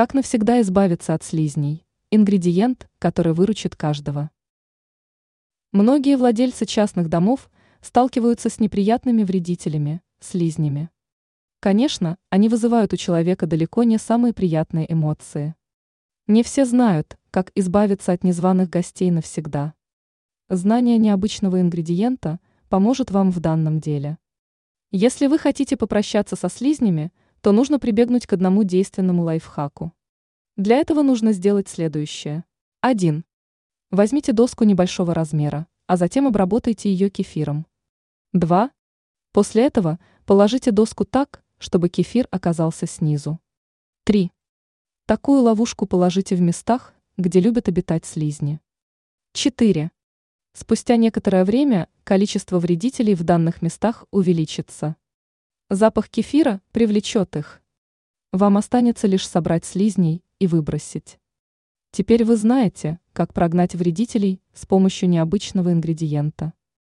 Как навсегда избавиться от слизней? Ингредиент, который выручит каждого. Многие владельцы частных домов сталкиваются с неприятными вредителями, слизнями. Конечно, они вызывают у человека далеко не самые приятные эмоции. Не все знают, как избавиться от незваных гостей навсегда. Знание необычного ингредиента поможет вам в данном деле. Если вы хотите попрощаться со слизнями, то нужно прибегнуть к одному действенному лайфхаку. Для этого нужно сделать следующее. 1. Возьмите доску небольшого размера, а затем обработайте ее кефиром. 2. После этого положите доску так, чтобы кефир оказался снизу. 3. Такую ловушку положите в местах, где любят обитать слизни. 4. Спустя некоторое время количество вредителей в данных местах увеличится. Запах кефира привлечет их. Вам останется лишь собрать слизней и выбросить. Теперь вы знаете, как прогнать вредителей с помощью необычного ингредиента.